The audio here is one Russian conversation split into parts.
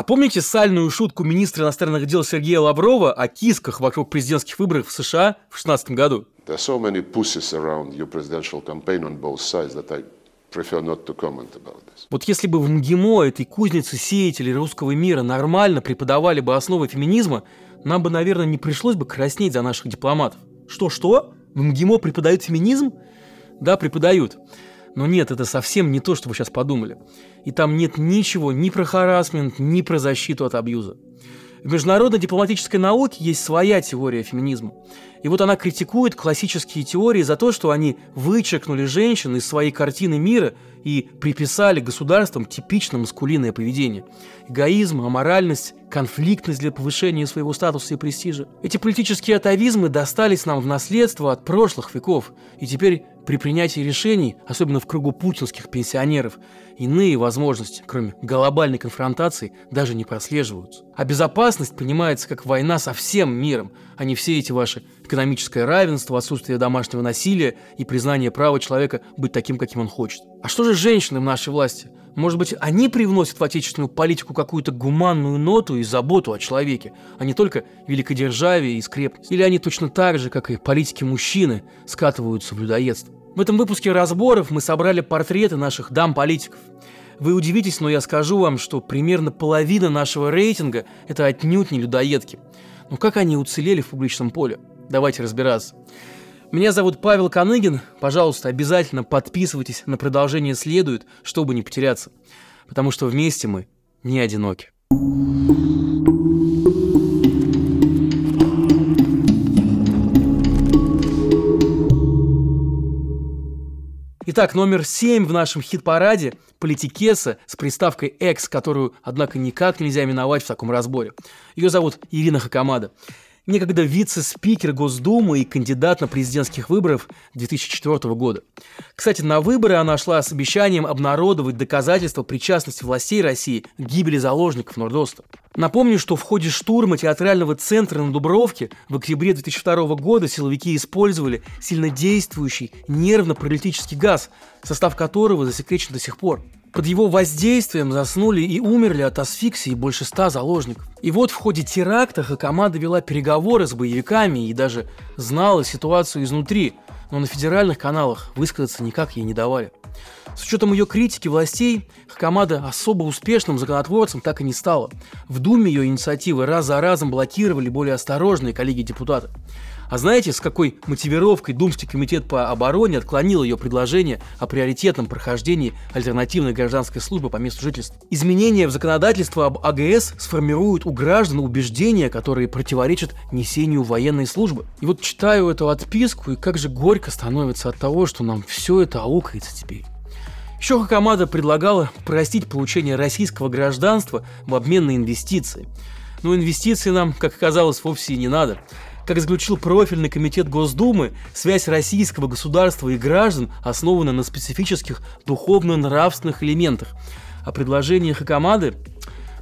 А помните сальную шутку министра иностранных дел Сергея Лаврова о кисках вокруг президентских выборов в США в 2016 году? So. Вот если бы в МГИМО, этой кузнице сеятелей русского мира, нормально преподавали бы основы феминизма, нам бы, наверное, не пришлось бы краснеть за наших дипломатов. Что-что? В МГИМО преподают феминизм? Да, преподают. Но нет, это совсем не то, что вы сейчас подумали. И там нет ничего ни про харасмент, ни про защиту от абьюза. В международной дипломатической науке есть своя теория феминизма. И вот она критикует классические теории за то, что они вычеркнули женщин из своей картины мира и приписали государствам типично маскулинное поведение. Эгоизм, аморальность, конфликтность для повышения своего статуса и престижа. Эти политические атовизмы достались нам в наследство от прошлых веков, и теперь при принятии решений, особенно в кругу путинских пенсионеров, иные возможности, кроме глобальной конфронтации, даже не прослеживаются. А безопасность понимается как война со всем миром, а не все эти ваши экономическое равенство, отсутствие домашнего насилия и признание права человека быть таким, каким он хочет. А что же женщины в нашей власти? Может быть, они привносят в отечественную политику какую-то гуманную ноту и заботу о человеке, а не только великодержавие и скрепность? Или они точно так же, как и политики-мужчины, скатываются в людоедство? В этом выпуске разборов мы собрали портреты наших дам-политиков. Вы удивитесь, но я скажу вам, что примерно половина нашего рейтинга – это отнюдь не людоедки. Но как они уцелели в публичном поле? Давайте разбираться. Меня зовут Павел Коныгин. Пожалуйста, обязательно подписывайтесь на продолжение «Следует», чтобы не потеряться. Потому что вместе мы не одиноки. Итак, номер семь в нашем хит-параде – политикеса с приставкой «экс», которую, однако, никак нельзя миновать в таком разборе. Ее зовут Ирина Хакамада некогда вице-спикер Госдумы и кандидат на президентских выборов 2004 года. Кстати, на выборы она шла с обещанием обнародовать доказательства причастности властей России к гибели заложников Нордоста. Напомню, что в ходе штурма театрального центра на Дубровке в октябре 2002 года силовики использовали сильнодействующий нервно-паралитический газ, состав которого засекречен до сих пор. Под его воздействием заснули и умерли от асфиксии больше ста заложников. И вот в ходе теракта команда вела переговоры с боевиками и даже знала ситуацию изнутри, но на федеральных каналах высказаться никак ей не давали. С учетом ее критики властей, Хакамада особо успешным законотворцем так и не стала. В Думе ее инициативы раз за разом блокировали более осторожные коллеги-депутаты. А знаете, с какой мотивировкой Думский комитет по обороне отклонил ее предложение о приоритетном прохождении альтернативной гражданской службы по месту жительства? Изменения в законодательство об АГС сформируют у граждан убеждения, которые противоречат несению военной службы. И вот читаю эту отписку, и как же горько становится от того, что нам все это аукается теперь. Еще Хакамада предлагала простить получение российского гражданства в обмен на инвестиции. Но инвестиции нам, как оказалось, вовсе и не надо. Как заключил профильный комитет Госдумы, связь российского государства и граждан основана на специфических духовно-нравственных элементах, а предложения Хакамады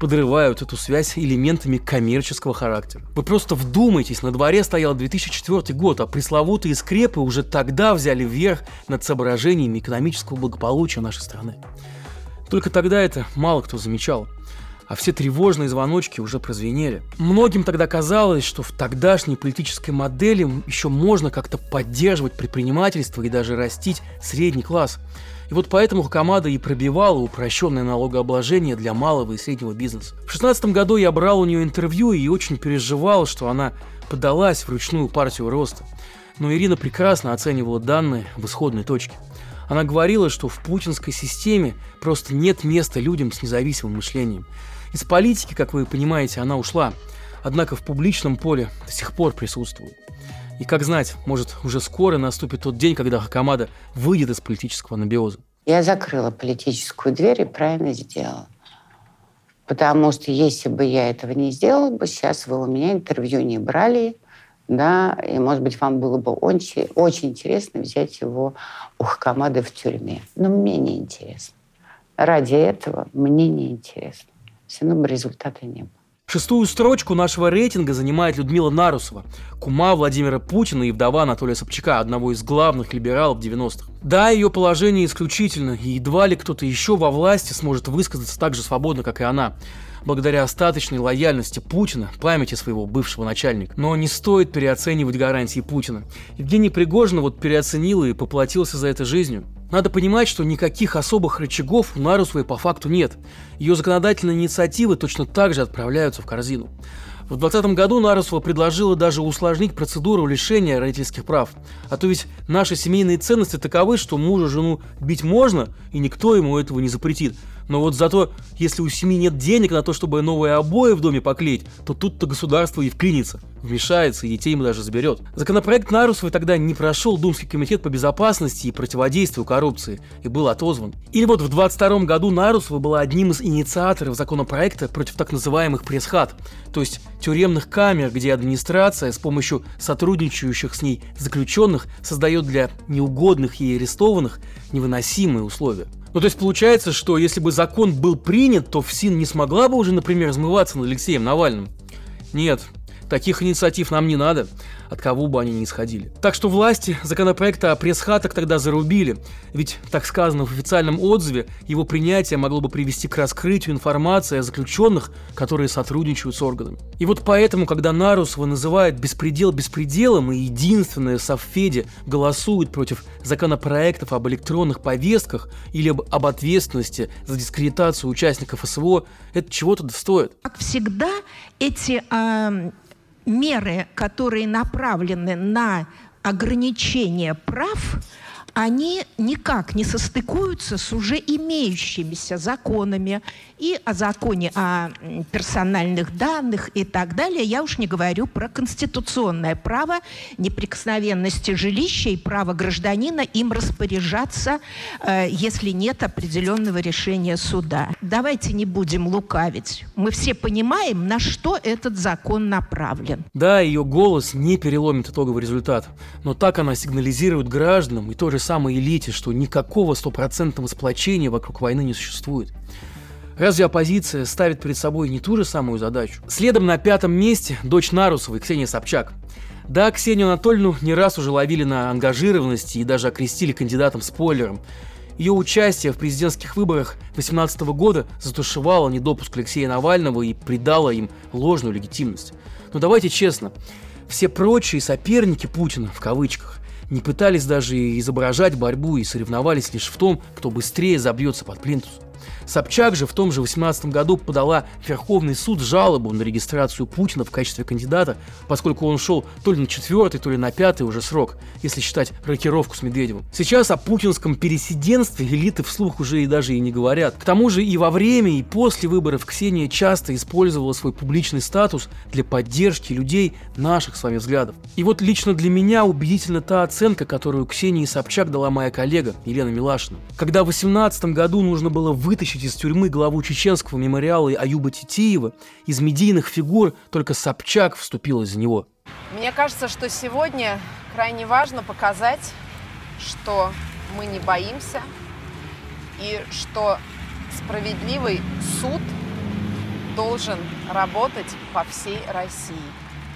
подрывают эту связь элементами коммерческого характера. Вы просто вдумайтесь, на дворе стоял 2004 год, а пресловутые скрепы уже тогда взяли вверх над соображениями экономического благополучия нашей страны. Только тогда это мало кто замечал а все тревожные звоночки уже прозвенели. Многим тогда казалось, что в тогдашней политической модели еще можно как-то поддерживать предпринимательство и даже растить средний класс. И вот поэтому Хакамада и пробивала упрощенное налогообложение для малого и среднего бизнеса. В 2016 году я брал у нее интервью и очень переживал, что она подалась в ручную партию роста. Но Ирина прекрасно оценивала данные в исходной точке. Она говорила, что в путинской системе просто нет места людям с независимым мышлением. Из политики, как вы понимаете, она ушла, однако в публичном поле до сих пор присутствует. И как знать, может, уже скоро наступит тот день, когда Хакамада выйдет из политического анабиоза. Я закрыла политическую дверь и правильно сделала. Потому что если бы я этого не сделала бы, сейчас вы у меня интервью не брали, да, и, может быть, вам было бы очень, очень интересно взять его у Хакамады в тюрьме. Но мне не интересно. Ради этого мне не интересно все равно результата не было. Шестую строчку нашего рейтинга занимает Людмила Нарусова, кума Владимира Путина и вдова Анатолия Собчака, одного из главных либералов 90-х. Да, ее положение исключительно, и едва ли кто-то еще во власти сможет высказаться так же свободно, как и она. благодаря остаточной лояльности Путина, памяти своего бывшего начальника. Но не стоит переоценивать гарантии Путина. Евгений Пригожин вот переоценил и поплатился за это жизнью. Надо понимать, что никаких особых рычагов у Нарусовой по факту нет. Ее законодательные инициативы точно так же отправляются в корзину. В 2020 году Нарусова предложила даже усложнить процедуру лишения родительских прав. А то ведь наши семейные ценности таковы, что мужа жену бить можно, и никто ему этого не запретит. Но вот зато, если у семьи нет денег на то, чтобы новые обои в доме поклеить, то тут-то государство и вклинится, вмешается и детей ему даже заберет. Законопроект Нарусовой тогда не прошел Думский комитет по безопасности и противодействию коррупции и был отозван. Или вот в 22 году Нарусова была одним из инициаторов законопроекта против так называемых пресс-хат, то есть тюремных камер, где администрация с помощью сотрудничающих с ней заключенных создает для неугодных ей арестованных невыносимые условия. Ну, то есть получается, что если бы закон был принят, то ФСИН не смогла бы уже, например, размываться над Алексеем Навальным. Нет, таких инициатив нам не надо от кого бы они ни исходили. Так что власти законопроекта о пресс-хатах тогда зарубили, ведь, так сказано в официальном отзыве, его принятие могло бы привести к раскрытию информации о заключенных, которые сотрудничают с органами. И вот поэтому, когда Нарусова называет беспредел беспределом и единственное Совфеде голосует против законопроектов об электронных повестках или об, ответственности за дискредитацию участников СВО, это чего-то стоит. Как всегда, эти э, меры, которые направлены на ограничение прав, они никак не состыкуются с уже имеющимися законами и о законе о персональных данных и так далее. Я уж не говорю про конституционное право неприкосновенности жилища и право гражданина им распоряжаться, э, если нет определенного решения суда. Давайте не будем лукавить. Мы все понимаем, на что этот закон направлен. Да, ее голос не переломит итоговый результат, но так она сигнализирует гражданам и той же самой элите, что никакого стопроцентного сплочения вокруг войны не существует. Разве оппозиция ставит перед собой не ту же самую задачу? Следом на пятом месте дочь Нарусовой Ксения Собчак. Да, Ксению Анатольевну не раз уже ловили на ангажированности и даже окрестили кандидатом-спойлером. Ее участие в президентских выборах 2018 года затушевало недопуск Алексея Навального и придало им ложную легитимность. Но давайте честно, все прочие соперники Путина, в кавычках, не пытались даже изображать борьбу и соревновались лишь в том, кто быстрее забьется под плинтус. Собчак же в том же 18 году подала в Верховный суд жалобу на регистрацию Путина в качестве кандидата, поскольку он шел то ли на четвертый, то ли на пятый уже срок, если считать рокировку с Медведевым. Сейчас о путинском пересиденстве элиты вслух уже и даже и не говорят. К тому же и во время, и после выборов Ксения часто использовала свой публичный статус для поддержки людей наших с вами взглядов. И вот лично для меня убедительна та оценка, которую Ксении Собчак дала моя коллега Елена Милашина. Когда в 2018 году нужно было вытащить вытащить из тюрьмы главу чеченского мемориала Аюба Титиева, из медийных фигур только Собчак вступил из него. Мне кажется, что сегодня крайне важно показать, что мы не боимся и что справедливый суд должен работать по всей России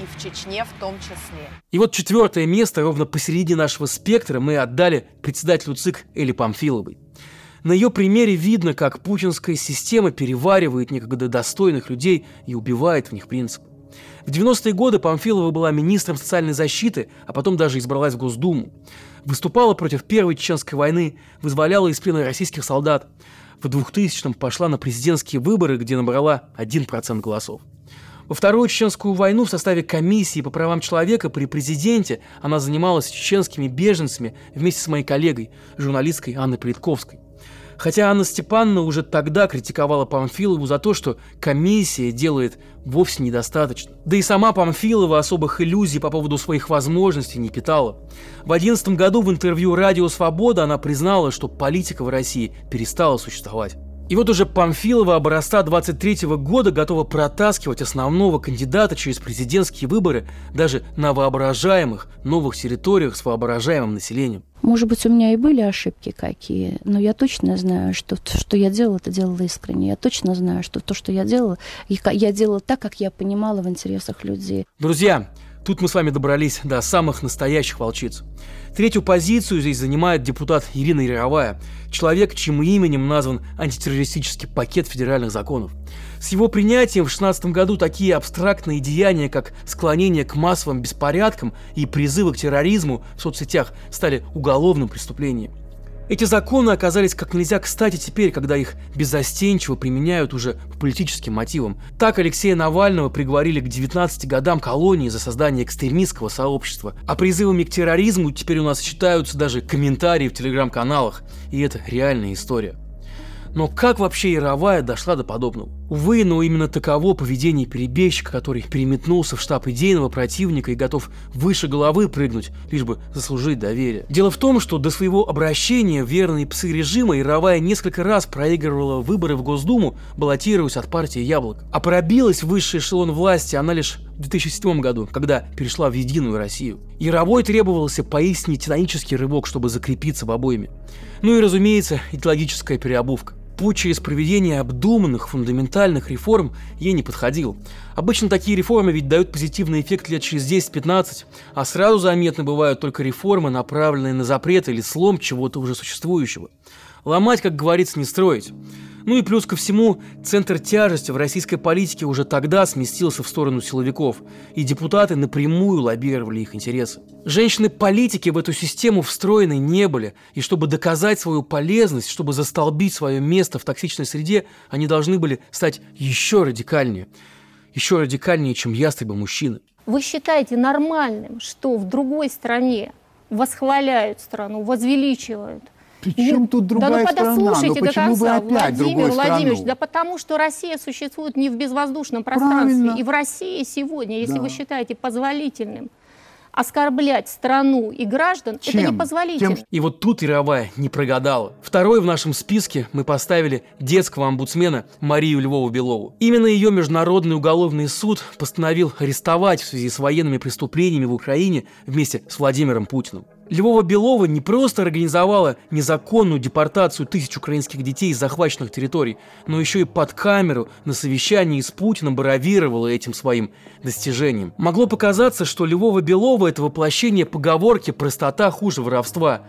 и в Чечне в том числе. И вот четвертое место ровно посередине нашего спектра мы отдали председателю ЦИК Эли Памфиловой. На ее примере видно, как путинская система переваривает некогда достойных людей и убивает в них принципы. В 90-е годы Памфилова была министром социальной защиты, а потом даже избралась в Госдуму. Выступала против Первой Чеченской войны, вызволяла из плена российских солдат. В 2000-м пошла на президентские выборы, где набрала 1% голосов. Во Вторую Чеченскую войну в составе комиссии по правам человека при президенте она занималась чеченскими беженцами вместе с моей коллегой, журналисткой Анной Политковской. Хотя Анна Степановна уже тогда критиковала Памфилову за то, что комиссия делает вовсе недостаточно. Да и сама Памфилова особых иллюзий по поводу своих возможностей не питала. В 2011 году в интервью «Радио Свобода» она признала, что политика в России перестала существовать. И вот уже Памфилова образца 23 года готова протаскивать основного кандидата через президентские выборы даже на воображаемых новых территориях с воображаемым населением. Может быть, у меня и были ошибки какие, но я точно знаю, что что я делала, это делала искренне. Я точно знаю, что то, что я делала, я делала так, как я понимала в интересах людей. Друзья, Тут мы с вами добрались до самых настоящих волчиц. Третью позицию здесь занимает депутат Ирина Яровая, человек, чьим именем назван антитеррористический пакет федеральных законов. С его принятием в 2016 году такие абстрактные деяния, как склонение к массовым беспорядкам и призывы к терроризму в соцсетях стали уголовным преступлением. Эти законы оказались как нельзя кстати теперь, когда их беззастенчиво применяют уже по политическим мотивам. Так Алексея Навального приговорили к 19 годам колонии за создание экстремистского сообщества. А призывами к терроризму теперь у нас считаются даже комментарии в телеграм-каналах. И это реальная история. Но как вообще Яровая дошла до подобного? Увы, но именно таково поведение перебежчика, который переметнулся в штаб идейного противника и готов выше головы прыгнуть, лишь бы заслужить доверие. Дело в том, что до своего обращения верные псы режима Яровая несколько раз проигрывала выборы в Госдуму, баллотируясь от партии Яблок. А пробилась в высший эшелон власти она лишь в 2007 году, когда перешла в Единую Россию. Яровой требовался поистине титанический рывок, чтобы закрепиться в обоими. Ну и, разумеется, идеологическая переобувка путь через проведение обдуманных фундаментальных реформ ей не подходил. Обычно такие реформы ведь дают позитивный эффект лет через 10-15, а сразу заметны бывают только реформы, направленные на запрет или слом чего-то уже существующего. Ломать, как говорится, не строить. Ну и плюс ко всему, центр тяжести в российской политике уже тогда сместился в сторону силовиков, и депутаты напрямую лоббировали их интересы. Женщины-политики в эту систему встроены не были, и чтобы доказать свою полезность, чтобы застолбить свое место в токсичной среде, они должны были стать еще радикальнее. Еще радикальнее, чем ястребы-мужчины. Вы считаете нормальным, что в другой стране восхваляют страну, возвеличивают – причем тут другая да, ну, страна? Послушайте ну, до конца, вы опять Владимир Владимирович, страну? да потому что Россия существует не в безвоздушном пространстве. Правильно. И в России сегодня, если Да. вы считаете позволительным оскорблять страну и граждан, это Чем? непозволительно. Тем, И вот тут Яровая не прогадала. Второй в нашем списке мы поставили детского омбудсмена Марию Львову-Белову. Именно ее Международный уголовный суд постановил арестовать в связи с военными преступлениями в Украине вместе с Владимиром Путиным. Львова-Белова не просто организовала незаконную депортацию тысяч украинских детей из захваченных территорий, но еще и под камеру на совещании с Путиным бравировала этим своим достижением. Могло показаться, что Львова-Белова – это воплощение поговорки «простота хуже воровства».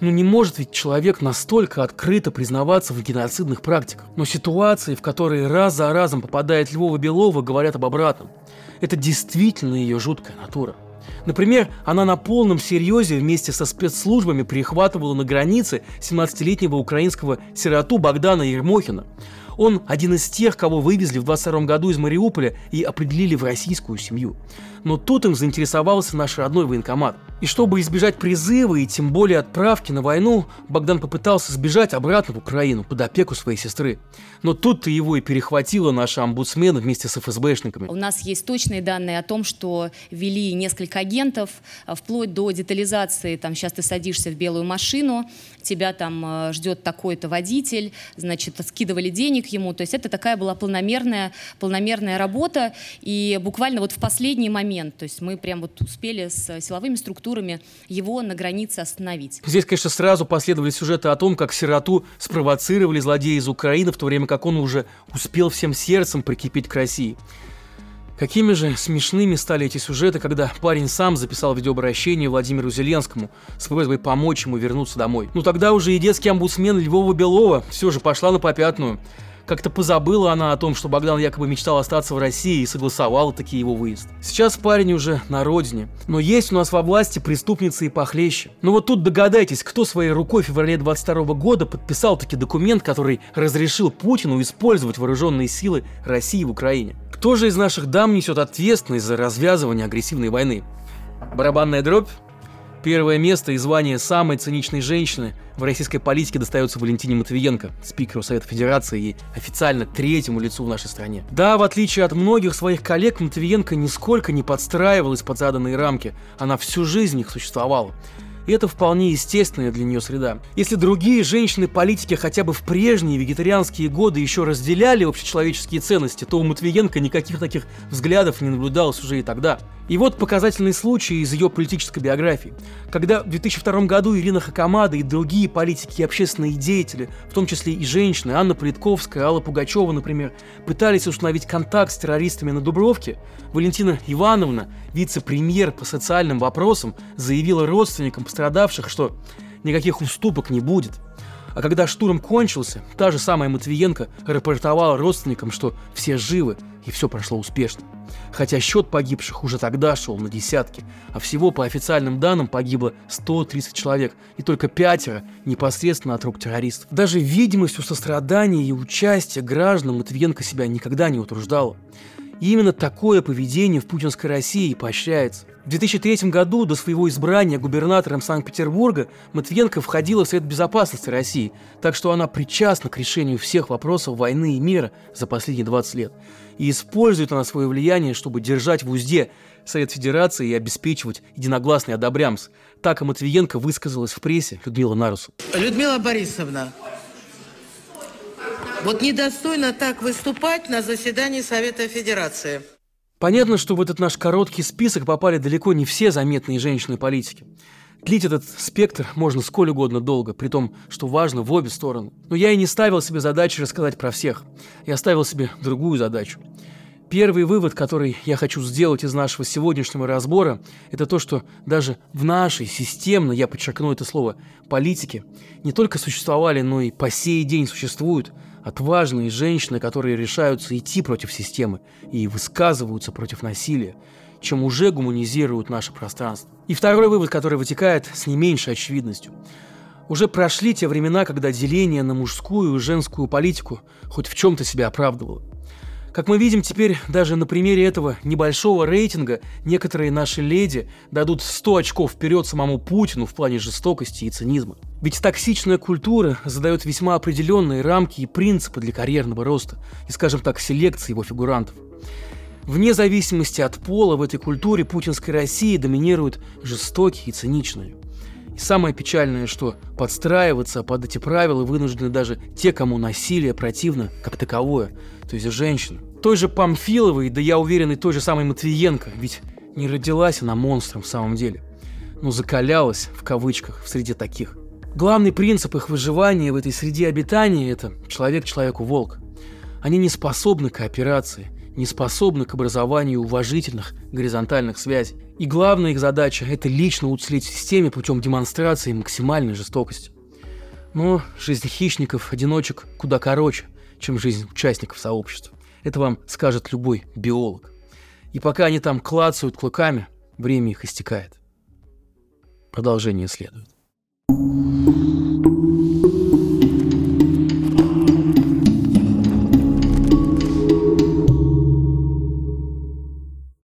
Ну не может ведь человек настолько открыто признаваться в геноцидных практиках. Но ситуации, в которые раз за разом попадает Львова Белова, говорят об обратном. Это действительно ее жуткая натура. Например, она на полном серьезе вместе со спецслужбами перехватывала на границе 17-летнего украинского сироту Богдана Ермохина. Он один из тех, кого вывезли в 22 году из Мариуполя и определили в российскую семью. Но тут им заинтересовался наш родной военкомат. И чтобы избежать призыва и тем более отправки на войну, Богдан попытался сбежать обратно в Украину под опеку своей сестры. Но тут-то его и перехватила наша омбудсмен вместе с ФСБшниками. У нас есть точные данные о том, что вели несколько агентов, а, вплоть до детализации. Там сейчас ты садишься в белую машину, тебя там э, ждет такой-то водитель, значит, скидывали денег ему. То есть это такая была планомерная, планомерная работа. И буквально вот в последний момент, то есть мы прям вот успели с силовыми структурами его на границе остановить. Здесь, конечно, сразу последовали сюжеты о том, как сироту спровоцировали злодеи из Украины, в то время как он уже успел всем сердцем прикипеть к России. Какими же смешными стали эти сюжеты, когда парень сам записал видеообращение Владимиру Зеленскому с просьбой помочь ему вернуться домой. Ну тогда уже и детский омбудсмен Львова Белова все же пошла на попятную. Как-то позабыла она о том, что Богдан якобы мечтал остаться в России и согласовала таки его выезд. Сейчас парень уже на родине. Но есть у нас во власти преступницы и похлеще. Ну вот тут догадайтесь, кто своей рукой в феврале 22 года подписал таки документ, который разрешил Путину использовать вооруженные силы России в Украине. Кто же из наших дам несет ответственность за развязывание агрессивной войны? Барабанная дробь? Первое место и звание самой циничной женщины в российской политике достается Валентине Матвиенко, спикеру Совета Федерации и официально третьему лицу в нашей стране. Да, в отличие от многих своих коллег, Матвиенко нисколько не подстраивалась под заданные рамки, она всю жизнь их существовала. И это вполне естественная для нее среда. Если другие женщины-политики хотя бы в прежние вегетарианские годы еще разделяли общечеловеческие ценности, то у Матвиенко никаких таких взглядов не наблюдалось уже и тогда. И вот показательный случай из ее политической биографии. Когда в 2002 году Ирина Хакамада и другие политики и общественные деятели, в том числе и женщины, Анна Политковская, Алла Пугачева, например, пытались установить контакт с террористами на Дубровке, Валентина Ивановна, вице-премьер по социальным вопросам, заявила родственникам пострадавших, что никаких уступок не будет. А когда штурм кончился, та же самая Матвиенко рапортовала родственникам, что все живы и все прошло успешно. Хотя счет погибших уже тогда шел на десятки, а всего по официальным данным погибло 130 человек, и только пятеро непосредственно от рук террористов. Даже видимостью сострадания и участия граждан Матвиенко себя никогда не утруждала. И именно такое поведение в путинской России поощряется. В 2003 году до своего избрания губернатором Санкт-Петербурга Матвиенко входила в Совет Безопасности России, так что она причастна к решению всех вопросов войны и мира за последние 20 лет. И использует она свое влияние, чтобы держать в узде Совет Федерации и обеспечивать единогласный одобрямс. Так и Матвиенко высказалась в прессе Людмила Нарусу. Людмила Борисовна, вот недостойно так выступать на заседании Совета Федерации. Понятно, что в этот наш короткий список попали далеко не все заметные женщины-политики. Длить этот спектр можно сколь угодно долго, при том, что важно в обе стороны. Но я и не ставил себе задачи рассказать про всех. Я ставил себе другую задачу. Первый вывод, который я хочу сделать из нашего сегодняшнего разбора, это то, что даже в нашей системно, я подчеркну это слово, политике не только существовали, но и по сей день существуют отважные женщины, которые решаются идти против системы и высказываются против насилия, чем уже гуманизируют наше пространство. И второй вывод, который вытекает с не меньшей очевидностью. Уже прошли те времена, когда деление на мужскую и женскую политику хоть в чем-то себя оправдывало. Как мы видим теперь, даже на примере этого небольшого рейтинга, некоторые наши леди дадут 100 очков вперед самому Путину в плане жестокости и цинизма. Ведь токсичная культура задает весьма определенные рамки и принципы для карьерного роста и, скажем так, селекции его фигурантов. Вне зависимости от пола в этой культуре путинской России доминируют жестокие и циничные. И самое печальное, что подстраиваться под эти правила вынуждены даже те, кому насилие противно как таковое, то есть женщины. Той же Памфиловой, да я уверен, и той же самой Матвиенко, ведь не родилась она монстром в самом деле, но закалялась, в кавычках, в среде таких. Главный принцип их выживания в этой среде обитания – это человек человеку волк. Они не способны к кооперации, не способны к образованию уважительных горизонтальных связей. И главная их задача – это лично уцелеть в системе путем демонстрации максимальной жестокости. Но жизнь хищников, одиночек куда короче, чем жизнь участников сообщества. Это вам скажет любой биолог. И пока они там клацают клыками, время их истекает. Продолжение следует.